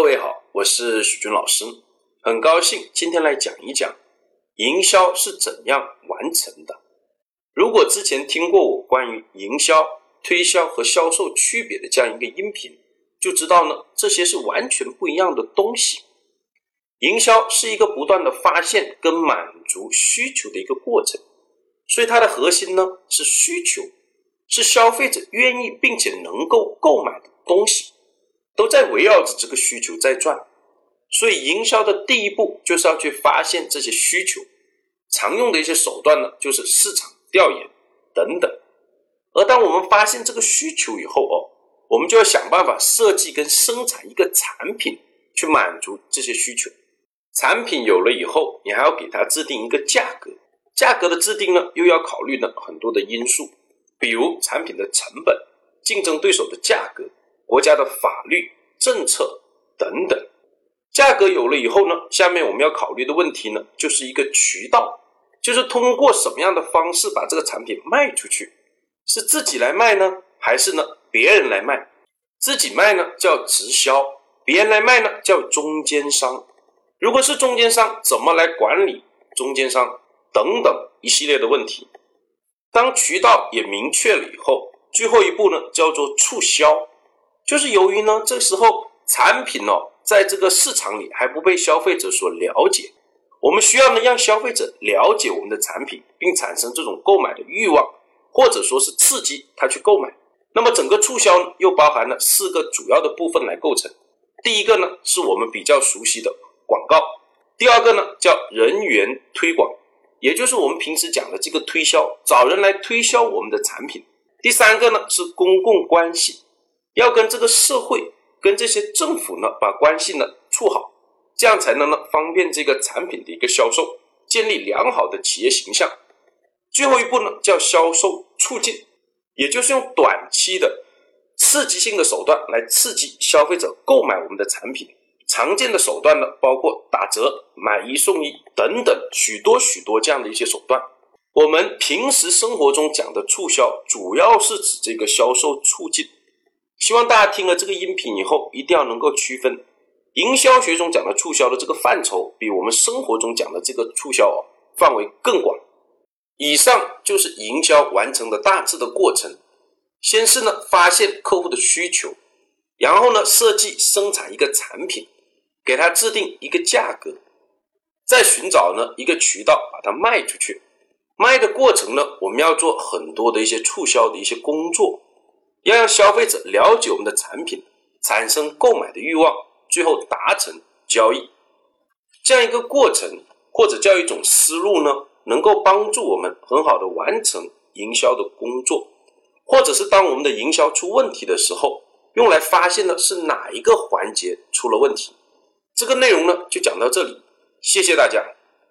各位好，我是许军老师，很高兴今天来讲一讲营销是怎样完成的。如果之前听过我关于营销、推销和销售区别的这样一个音频，就知道呢，这些是完全不一样的东西。营销是一个不断的发现跟满足需求的一个过程，所以它的核心呢是需求，是消费者愿意并且能够购买的东西。都在围绕着这个需求在转，所以营销的第一步就是要去发现这些需求。常用的一些手段呢，就是市场调研等等。而当我们发现这个需求以后哦，我们就要想办法设计跟生产一个产品去满足这些需求。产品有了以后，你还要给它制定一个价格。价格的制定呢，又要考虑呢很多的因素，比如产品的成本、竞争对手的价格。国家的法律政策等等，价格有了以后呢，下面我们要考虑的问题呢，就是一个渠道，就是通过什么样的方式把这个产品卖出去，是自己来卖呢，还是呢别人来卖？自己卖呢叫直销，别人来卖呢叫中间商。如果是中间商，怎么来管理中间商等等一系列的问题？当渠道也明确了以后，最后一步呢叫做促销。就是由于呢，这时候产品呢，在这个市场里还不被消费者所了解，我们需要呢让消费者了解我们的产品，并产生这种购买的欲望，或者说是刺激他去购买。那么整个促销，又包含了四个主要的部分来构成。第一个呢，是我们比较熟悉的广告；第二个呢，叫人员推广，也就是我们平时讲的这个推销，找人来推销我们的产品；第三个呢，是公共关系。要跟这个社会、跟这些政府呢，把关系呢处好，这样才能呢方便这个产品的一个销售，建立良好的企业形象。最后一步呢叫销售促进，也就是用短期的刺激性的手段来刺激消费者购买我们的产品。常见的手段呢包括打折、买一送一等等许多许多这样的一些手段。我们平时生活中讲的促销，主要是指这个销售促进。希望大家听了这个音频以后，一定要能够区分营销学中讲的促销的这个范畴，比我们生活中讲的这个促销哦范围更广。以上就是营销完成的大致的过程。先是呢发现客户的需求，然后呢设计生产一个产品，给他制定一个价格，再寻找呢一个渠道把它卖出去。卖的过程呢，我们要做很多的一些促销的一些工作。要让消费者了解我们的产品，产生购买的欲望，最后达成交易，这样一个过程或者叫一种思路呢，能够帮助我们很好的完成营销的工作，或者是当我们的营销出问题的时候，用来发现的是哪一个环节出了问题。这个内容呢，就讲到这里，谢谢大家。